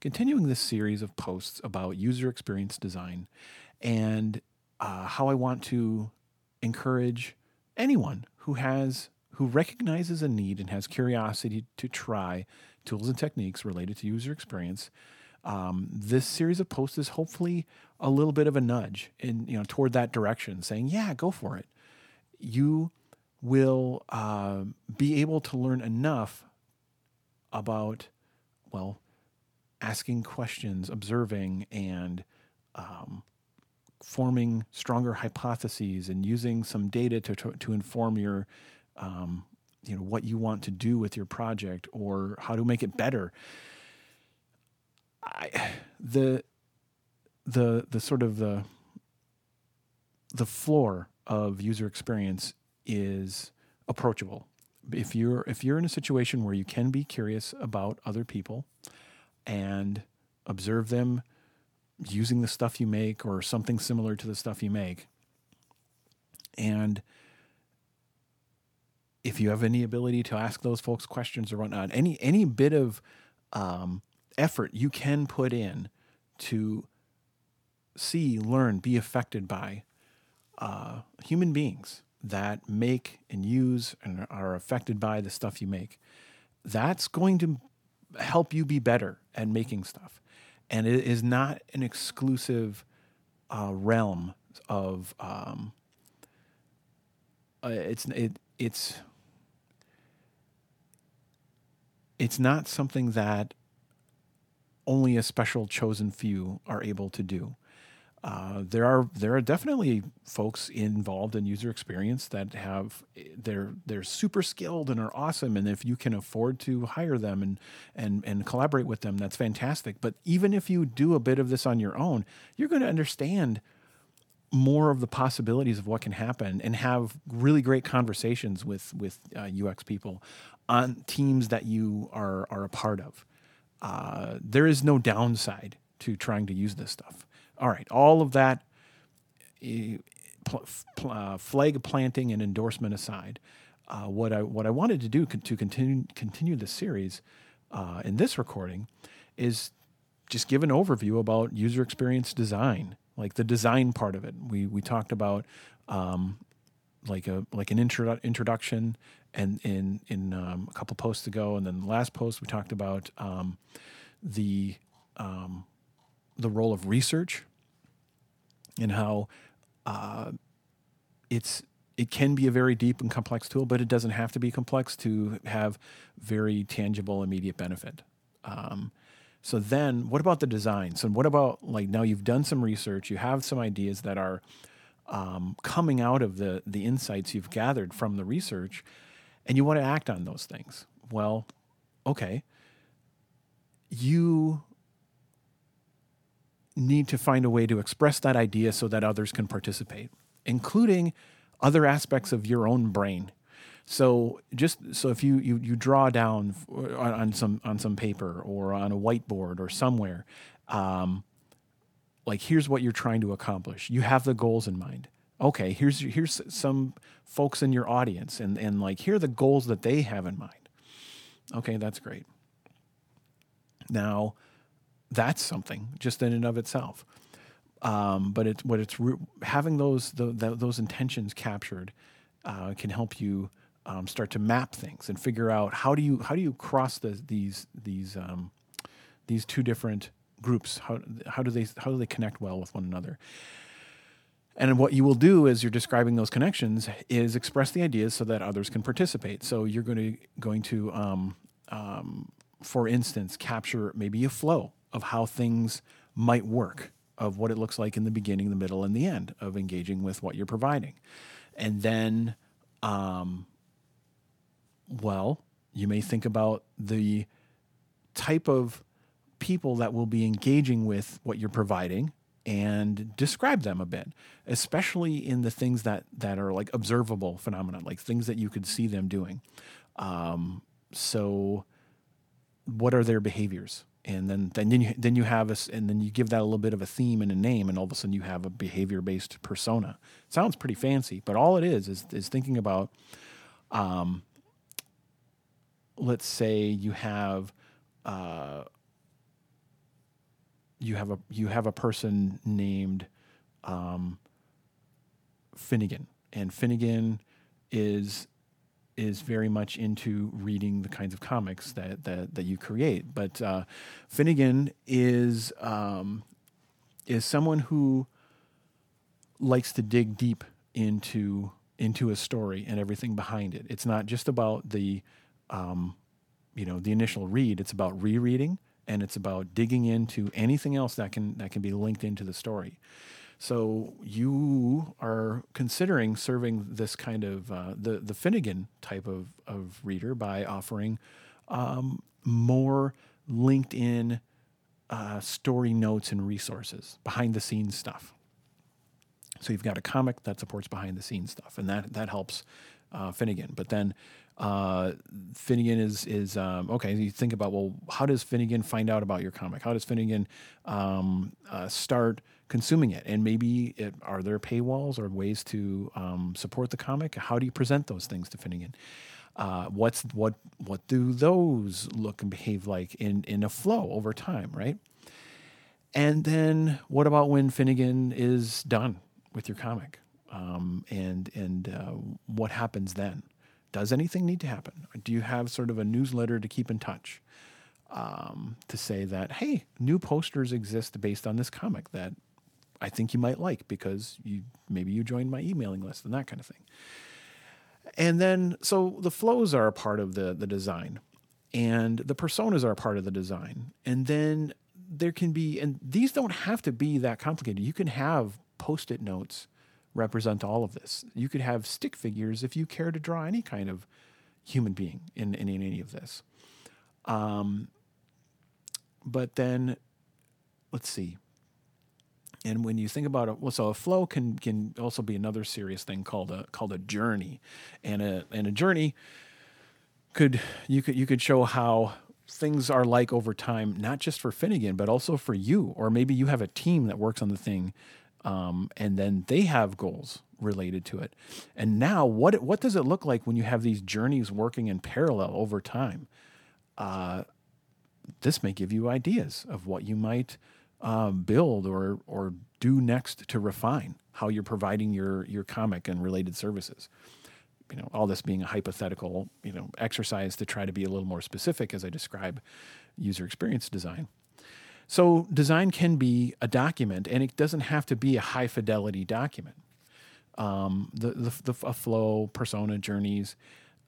continuing this series of posts about user experience design and uh, how I want to encourage anyone who has who recognizes a need and has curiosity to try tools and techniques related to user experience. Um, this series of posts is hopefully a little bit of a nudge in you know toward that direction, saying, "Yeah, go for it." You will uh, be able to learn enough about, well, asking questions, observing, and um, forming stronger hypotheses and using some data to, to, inform your, um, you know, what you want to do with your project or how to make it better. I, the, the, the sort of the, the floor of user experience is approachable. If you're if you're in a situation where you can be curious about other people and observe them using the stuff you make or something similar to the stuff you make. And if you have any ability to ask those folks questions or whatnot, any any bit of um, effort you can put in to see, learn, be affected by uh, human beings that make and use and are affected by the stuff you make, that's going to help you be better at making stuff and it is not an exclusive uh, realm of um, uh, it's it it's it's not something that only a special chosen few are able to do. Uh, there are there are definitely folks involved in user experience that have they're they're super skilled and are awesome. And if you can afford to hire them and and and collaborate with them that's fantastic. But even if you do a bit of this on your own you're going to understand more of the possibilities of what can happen and have really great conversations with with uh, UX people on teams that you are are a part of. Uh, there is no downside to trying to use this stuff all right, all of that uh, flag planting and endorsement aside, uh, what I what I wanted to do to continue continue the series uh, in this recording is just give an overview about user experience design, like the design part of it. We we talked about um, like a like an intro, introduction, and in in um, a couple posts ago, and then the last post we talked about um, the um, the role of research and how uh, it's it can be a very deep and complex tool, but it doesn't have to be complex to have very tangible, immediate benefit. Um, so then, what about the design? So what about like now you've done some research, you have some ideas that are um, coming out of the the insights you've gathered from the research, and you want to act on those things. Well, okay, you need to find a way to express that idea so that others can participate, including other aspects of your own brain. So just so if you you, you draw down on, on some on some paper or on a whiteboard or somewhere, um, like here's what you're trying to accomplish. You have the goals in mind. Okay, here's here's some folks in your audience, and and like here are the goals that they have in mind. Okay, that's great. Now that's something just in and of itself. Um, but it's what it's re- having those the, the, those intentions captured uh, can help you um, start to map things and figure out how do you how do you cross the, these these um, these two different groups? How how do they how do they connect well with one another? And what you will do as you're describing those connections is express the ideas so that others can participate. So you're going to going to um, um, for instance capture maybe a flow of how things might work, of what it looks like in the beginning, the middle, and the end of engaging with what you're providing. And then, um, well, you may think about the type of people that will be engaging with what you're providing and describe them a bit, especially in the things that that are like observable phenomena, like things that you could see them doing. Um, so, what are their behaviors? and then then you then you have a, and then you give that a little bit of a theme and a name, and all of a sudden you have a behavior based persona. It sounds pretty fancy, but all it is is is thinking about, um, let's say you have. Uh, you have a you have a person named um, Finnegan, and Finnegan is is very much into reading the kinds of comics that that, that you create. But uh, Finnegan is um, is someone who likes to dig deep into into a story and everything behind it. It's not just about the um, you know the initial read. It's about rereading and it's about digging into anything else that can that can be linked into the story. So you are considering serving this kind of uh, the the Finnegan type of of reader by offering um, more LinkedIn uh, story notes and resources, behind the scenes stuff. So you've got a comic that supports behind the scenes stuff, and that that helps uh, Finnegan. But then uh, Finnegan is is um, okay. You think about well, how does Finnegan find out about your comic? How does Finnegan um, uh, start consuming it? And maybe it, are there paywalls or ways to um, support the comic? How do you present those things to Finnegan? Uh, what's what what do those look and behave like in in a flow over time, right? And then what about when Finnegan is done with your comic? Um, and and uh, what happens then? Does anything need to happen? Do you have sort of a newsletter to keep in touch um, to say that, hey, new posters exist based on this comic that I think you might like because you maybe you joined my emailing list and that kind of thing. And then, so the flows are a part of the the design, and the personas are a part of the design. And then there can be, and these don't have to be that complicated. You can have post-it notes represent all of this. You could have stick figures if you care to draw any kind of human being in, in, in any of this. Um, but then, let's see. And when you think about it, well, so a flow can can also be another serious thing called a called a journey, and a and a journey could you could you could show how things are like over time, not just for Finnegan, but also for you, or maybe you have a team that works on the thing um, and then they have goals related to it. And now, what what does it look like when you have these journeys working in parallel over time? Uh, this may give you ideas of what you might uh, build or or do next to refine how you're providing your your comic and related services. You know, all this being a hypothetical, you know, exercise to try to be a little more specific as I describe user experience design. So design can be a document, and it doesn't have to be a high fidelity document. Um, the, the, the a flow, persona, journeys,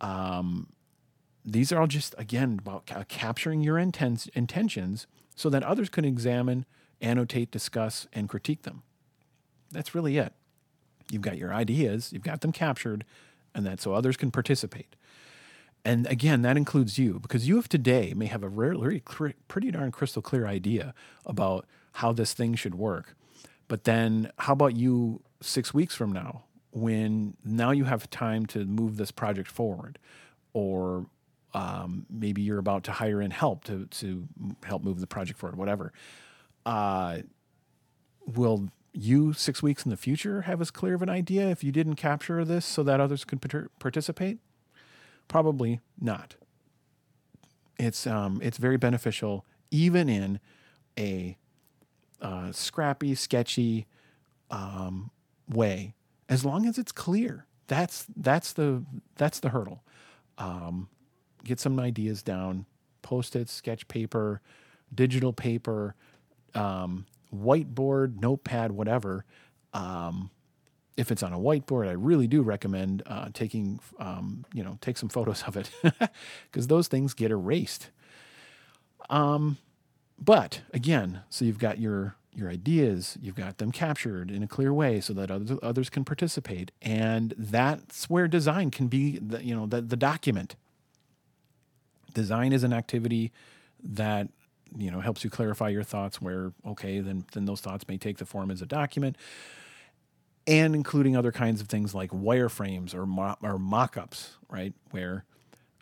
um, these are all just again about ca- capturing your intens- intentions so that others can examine, annotate, discuss, and critique them. That's really it. You've got your ideas, you've got them captured, and that so others can participate. And again, that includes you because you of today may have a really pretty darn crystal clear idea about how this thing should work. But then, how about you six weeks from now when now you have time to move this project forward? Or um, maybe you're about to hire in help to, to help move the project forward, whatever. Uh, will you six weeks in the future have as clear of an idea if you didn't capture this so that others could participate? Probably not. It's um, it's very beneficial even in a uh, scrappy, sketchy um, way, as long as it's clear. That's that's the that's the hurdle. Um, get some ideas down, post it, sketch paper, digital paper, um, whiteboard, notepad, whatever. Um, if it's on a whiteboard, I really do recommend uh, taking, um, you know, take some photos of it because those things get erased. Um, but again, so you've got your your ideas, you've got them captured in a clear way so that others others can participate, and that's where design can be, the, you know, the the document. Design is an activity that you know helps you clarify your thoughts. Where okay, then then those thoughts may take the form as a document and including other kinds of things like wireframes or, mo- or mock-ups, right? Where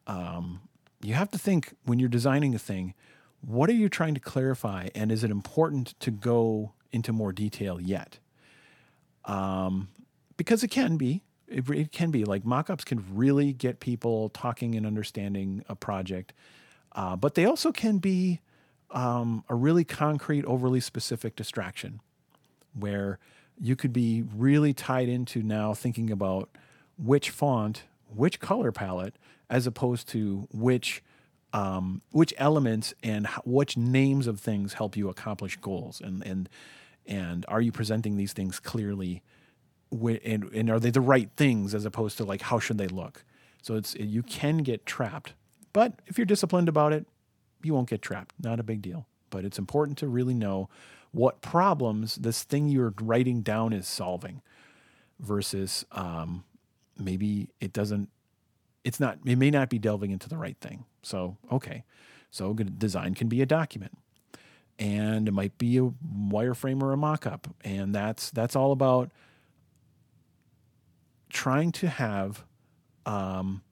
um, you have to think when you're designing a thing, what are you trying to clarify, and is it important to go into more detail yet? Um, because it can be, it, it can be like mock-ups can really get people talking and understanding a project, uh, but they also can be um, a really concrete, overly specific distraction where you could be really tied into now thinking about which font, which color palette, as opposed to which um, which elements and which names of things help you accomplish goals, and and and are you presenting these things clearly, and, and are they the right things as opposed to like how should they look? So it's you can get trapped, but if you're disciplined about it, you won't get trapped. Not a big deal. But it's important to really know what problems this thing you're writing down is solving versus um, maybe it doesn't it's not it may not be delving into the right thing so okay so design can be a document and it might be a wireframe or a mock-up and that's that's all about trying to have um,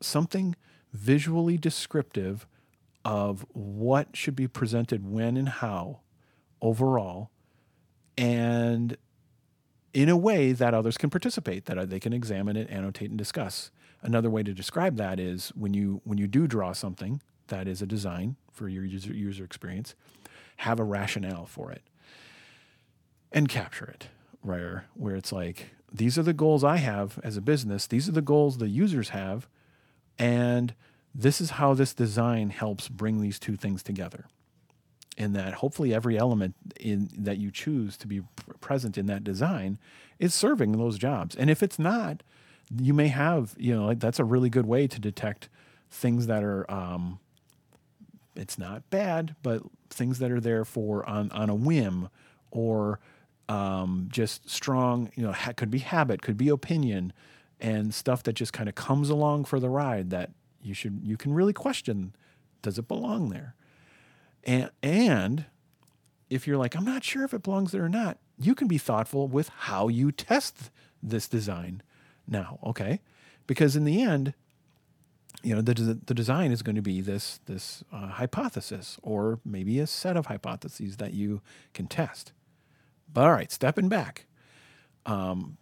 something visually descriptive of what should be presented when and how overall and in a way that others can participate that they can examine it annotate and discuss. Another way to describe that is when you when you do draw something that is a design for your user user experience have a rationale for it and capture it where where it's like these are the goals I have as a business. These are the goals the users have and this is how this design helps bring these two things together. And that hopefully every element in that you choose to be present in that design is serving those jobs. And if it's not, you may have, you know, like that's a really good way to detect things that are um, it's not bad, but things that are there for on on a whim or um, just strong, you know, ha- could be habit, could be opinion, and stuff that just kind of comes along for the ride that you should you can really question does it belong there? And and if you're like i'm not sure if it belongs there or not you can be thoughtful with how you test this design now okay? Because in the end you know the, the design is going to be this this uh, hypothesis or maybe a set of hypotheses that you can test. But all right stepping back um,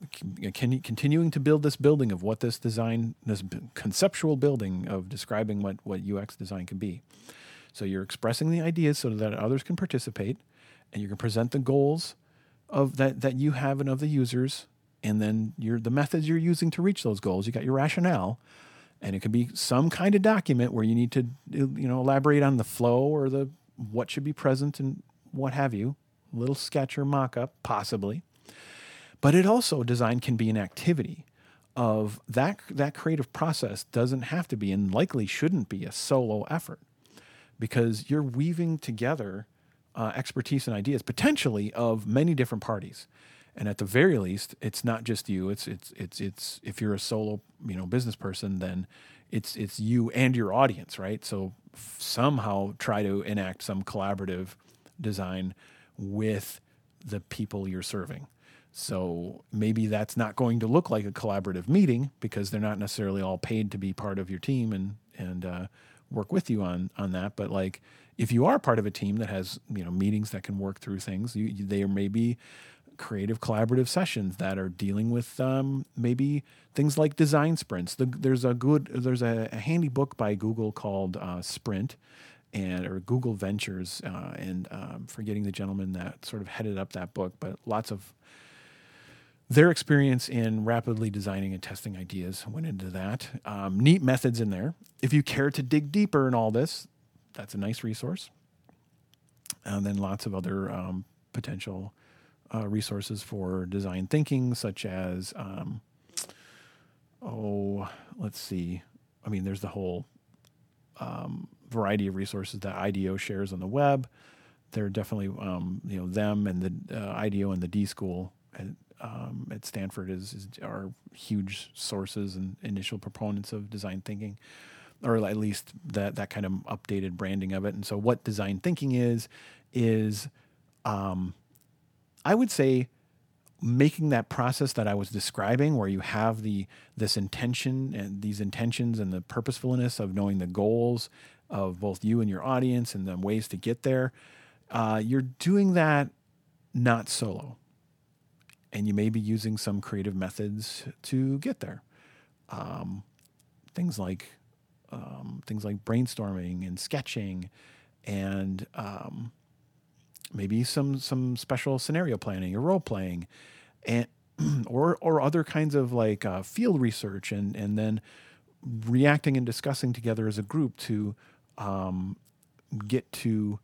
can, continuing to build this building of what this design, this conceptual building of describing what, what UX design can be. So you're expressing the ideas so that others can participate, and you can present the goals of that that you have and of the users, and then your the methods you're using to reach those goals. You got your rationale, and it could be some kind of document where you need to you know elaborate on the flow or the what should be present and what have you. Little sketch or mock up, possibly but it also design can be an activity of that that creative process doesn't have to be and likely shouldn't be a solo effort because you're weaving together uh, expertise and ideas potentially of many different parties. And at the very least it's not just you it's it's it's it's if you're a solo you know business person then it's it's you and your audience right? So f- somehow try to enact some collaborative design with the people you're serving so maybe that's not going to look like a collaborative meeting because they're not necessarily all paid to be part of your team and and uh, work with you on on that. But like if you are part of a team that has you know meetings that can work through things, you, you, there may be creative collaborative sessions that are dealing with um, maybe things like design sprints. The, there's a good there's a, a, handy book by Google called uh, Sprint and or Google Ventures, uh, and um, forgetting the gentleman that sort of headed up that book, but lots of their experience in rapidly designing and testing ideas went into that. Um, neat methods in there. If you care to dig deeper in all this, that's a nice resource. And then lots of other um, potential uh, resources for design thinking, such as, um, oh, let's see. I mean, there's the whole um, variety of resources that IDEO shares on the web. They're definitely, um, you know, them and the uh, IDEO and the D School um, at Stanford is, is, are huge sources and initial proponents of design thinking, or at least that that kind of updated branding of it. And so, what design thinking is is, um, I would say, making that process that I was describing, where you have the this intention and these intentions and the purposefulness of knowing the goals of both you and your audience and the ways to get there. Uh, you're doing that not solo and you may be using some creative methods to get there. Um, things like um, things like brainstorming and sketching, and um, maybe some some special scenario planning or role playing, and or or other kinds of like uh, field research, and and then reacting and discussing together as a group to um, get to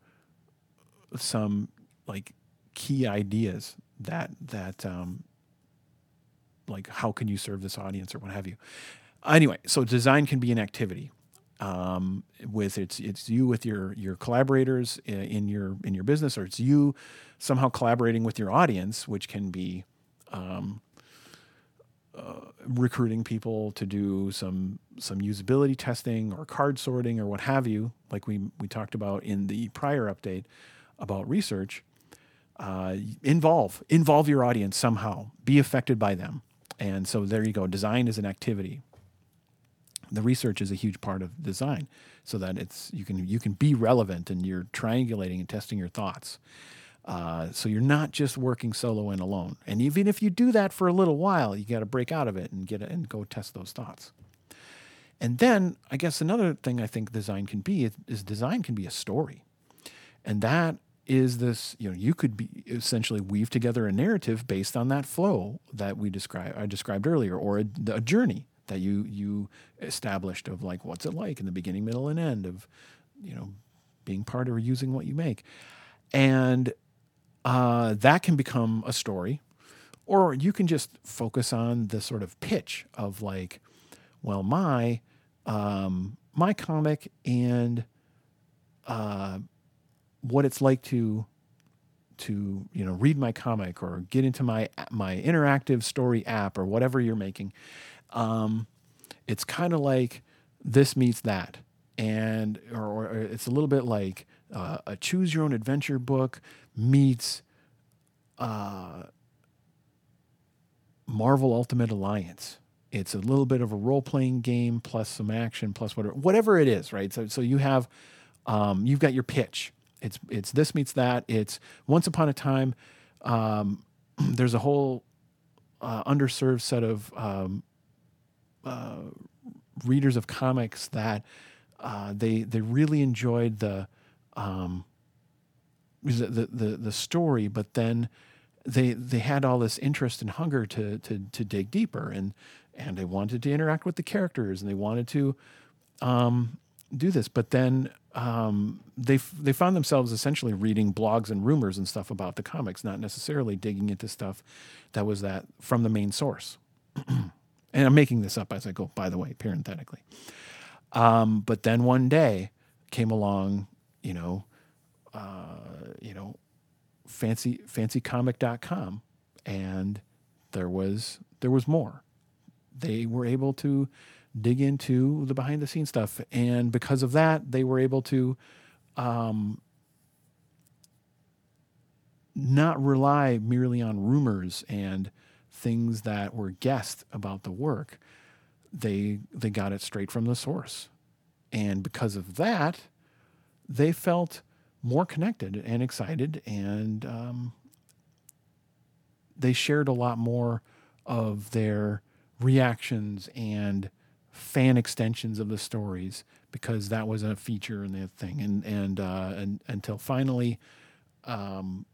some like key ideas that that um, like how can you serve this audience or what have you. Anyway, so design can be an activity. Um, with it's it's you with your your collaborators in your in your business, or it's you somehow collaborating with your audience, which can be um, uh, recruiting people to do some some usability testing or card sorting or what have you, like we we talked about in the prior update about research. Uh, involve involve your audience somehow. Be affected by them. And so there you go. Design is an activity. The research is a huge part of design, so that it's you can you can be relevant and you're triangulating and testing your thoughts. Uh, so you're not just working solo and alone. And even if you do that for a little while, you got to break out of it and get and go test those thoughts. And then I guess another thing I think design can be is design can be a story, and that is this you know you could be essentially weave together a narrative based on that flow that we described I described earlier or a, a, journey that you you established of like what's it like in the beginning middle and end of you know being part of using what you make. And uh, that can become a story or you can just focus on the sort of pitch of like well my um, my comic and uh, what it's like to to you know read my comic or get into my my interactive story app or whatever you're making. Um, it's kind of like this meets that. And or, or it's a little bit like uh, a choose your own adventure book meets uh, marvel ultimate alliance. It's a little bit of a role-playing game plus some action plus whatever whatever it is right? So, so you have um, you've got your pitch it's it's this meets that. It's once upon a time. Um, there's a whole uh, underserved set of um, uh, readers of comics that uh, they they really enjoyed the, um, the the the story, but then they they had all this interest and hunger to to to dig deeper, and and they wanted to interact with the characters, and they wanted to um, do this, but then um, they they found themselves essentially reading blogs and rumors and stuff about the comics, not necessarily digging into stuff that was that from the main source. and I'm making this up as I go, by the way, parenthetically. Um, but then one day came along, you know, uh, you know, fancy fancycomic.com, and there was there was more. They were able to dig into the behind the scenes stuff. And because of that, they were able to um, not rely merely on rumors and things that were guessed about the work. They they got it straight from the source. And because of that, they felt more connected and excited and um, they shared a lot more of their reactions and fan extensions of the stories because that was a feature in the thing. And and uh, and until finally um,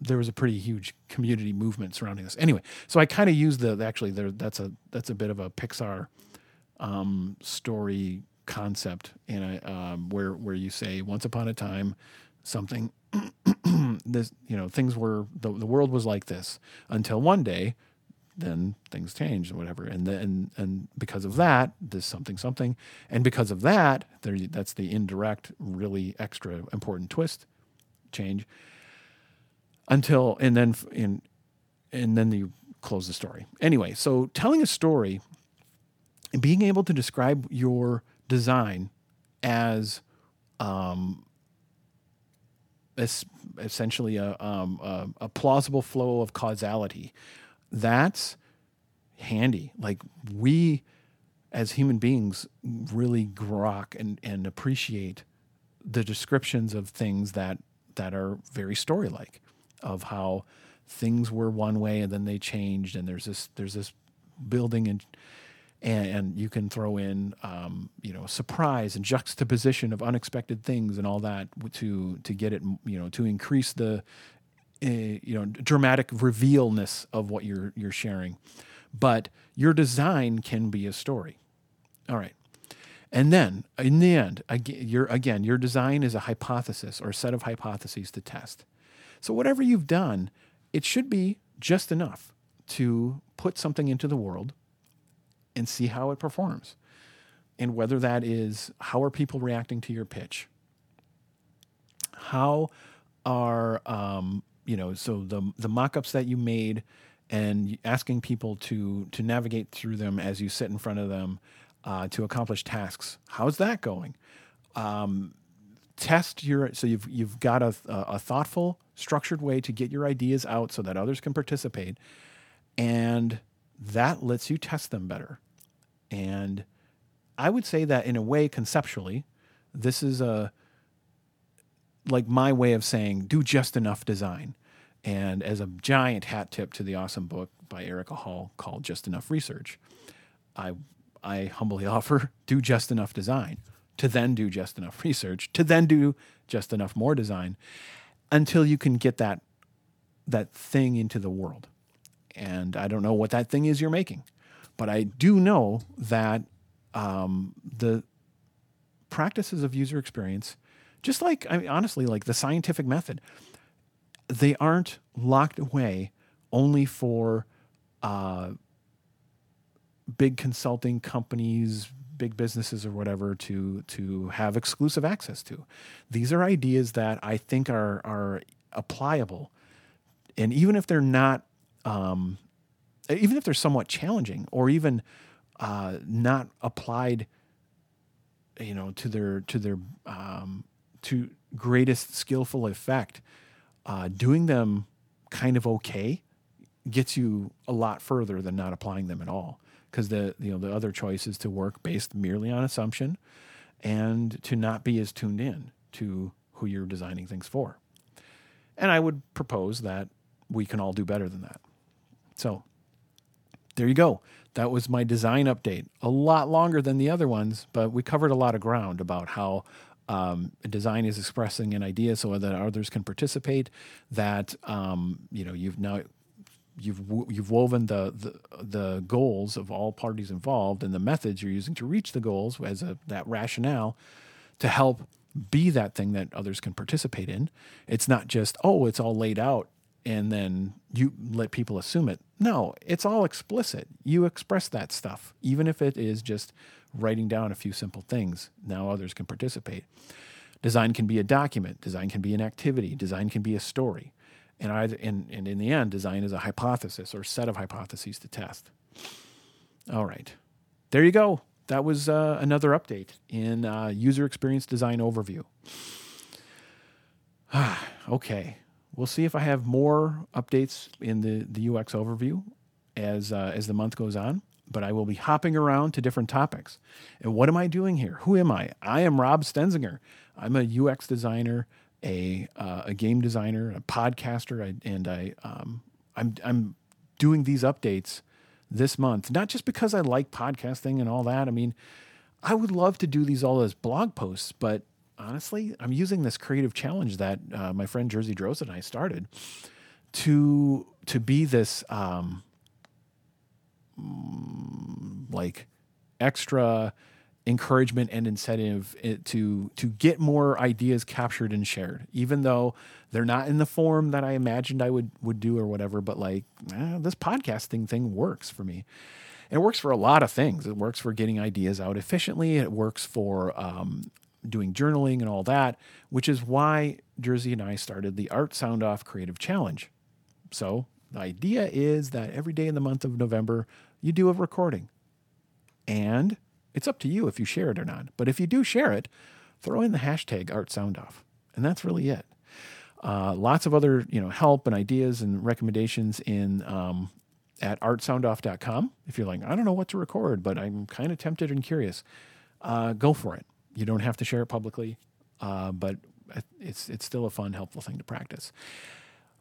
there was a pretty huge community movement surrounding this. Anyway so i kind of used the actually there that's a that's a bit of a pixar um, story concept in a um, where where you say once upon a time something this you know things were the, the world was like this until one day then things change and whatever. And then and because of that, there's something something, and because of that, there that's the indirect, really extra important twist change. Until and then in and then you close the story. Anyway, so telling a story and being able to describe your design as um, essentially a, um, a, a plausible flow of causality that's handy. Like we as human beings really grok and, and appreciate the descriptions of things that that are very story like of how things were one way and then they changed and there's this there's this building and and, and you can throw in um, you know surprise and juxtaposition of unexpected things and all that to to get it you know to increase the uh, you know dramatic revealness of what you're you're sharing but your design can be a story all right and then in the end your again your design is a hypothesis or a set of hypotheses to test so whatever you've done it should be just enough to put something into the world and see how it performs. And whether that is how are people reacting to your pitch? How are um, you know so the the mock-ups that you made and asking people to to navigate through them as you sit in front of them uh, to accomplish tasks. How's that going? Um, test your so you've you've got a, a thoughtful, structured way to get your ideas out so that others can participate, and that lets you test them better. And I would say that in a way, conceptually, this is a like my way of saying do just enough design. And as a giant hat tip to the awesome book by Erika Hall called Just Enough Research, I I humbly offer do just enough design to then do just enough research to then do just enough more design until you can get that that thing into the world. And I don't know what that thing is you're making. But I do know that um, the practices of user experience, just like, I mean, honestly, like the scientific method, they aren't locked away only for uh, big consulting companies, big businesses or whatever to to have exclusive access to. These are ideas that I think are are applicable, and even if they're not um, even if they're somewhat challenging or even uh, not applied, you know, to their to their um, to greatest skillful effect, uh, doing them kind of okay gets you a lot further than not applying them at all. Because the you know the other choice is to work based merely on assumption, and to not be as tuned in to who you're designing things for. And I would propose that we can all do better than that. So there you go. That was my design update. A lot longer than the other ones, but we covered a lot of ground about how um, design is expressing an idea so that others can participate. That um, you know you've now you've you've woven the, the the goals of all parties involved and the methods you're using to reach the goals as a that rationale to help be that thing that others can participate in. It's not just oh, it's all laid out and then you let people assume it. No, it's all explicit. You express that stuff, even if it is just writing down a few simple things. Now others can participate. Design can be a document, design can be an activity, design can be a story. And, either, and, and in the end, design is a hypothesis or set of hypotheses to test. All right. There you go. That was uh, another update in uh, user experience design overview. okay we'll see if I have more updates in the, the UX overview as, uh, as the month goes on. But I will be hopping around to different topics. And what am I doing here? Who am I? I am Rob Stenzinger. I'm a UX designer, a, uh, a game designer, a podcaster, I, and I, um, I'm, I'm doing these updates this month, not just because I like podcasting and all that. I mean, I would love to do these all as blog posts, but honestly, I'm using this creative challenge that uh, my friend Jersey Droz and I started to to be this um, like extra encouragement and incentive eh, to to get more ideas captured and shared, even though they're not in the form that I imagined I would would do or whatever. But like eh, this podcasting thing works for me. It works for a lot of things. It works for getting ideas out efficiently. It works for um, doing journaling and all that, which is why Jersey and I started the Art Sound Off Creative Challenge. So the idea is that every day in the month of November, you do a recording. And it's up to you if you share it or not. But if you do share it, throw in the hashtag Art Sound Off. And that's really it. Uh, lots of other you know help and ideas and recommendations in um, at artsoundoff.com. If you're like, I don't know what to record, but I'm kind of tempted and curious, uh, go for it. You don't have to share it publicly, uh, but it's it's still a fun, helpful thing to practice.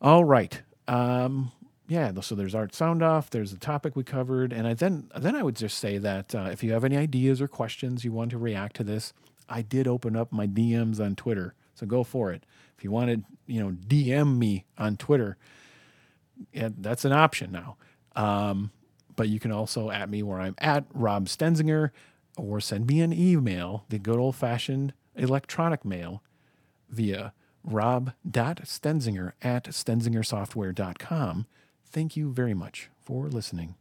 All right. Um, yeah, so there's art sound off. There's the topic we covered, and I then then I would just say that uh, if you have any ideas or questions you want to react to this, I did open up my DMs on Twitter, so go for it. If you wanted, you know, DM me on Twitter, yeah, that's an option now. Um, but you can also at me where I'm at Rob Stenzinger, or send me an email, the good old fashioned electronic mail, via rob.stenzinger at stenzingersoftware.com. Thank you very much for listening.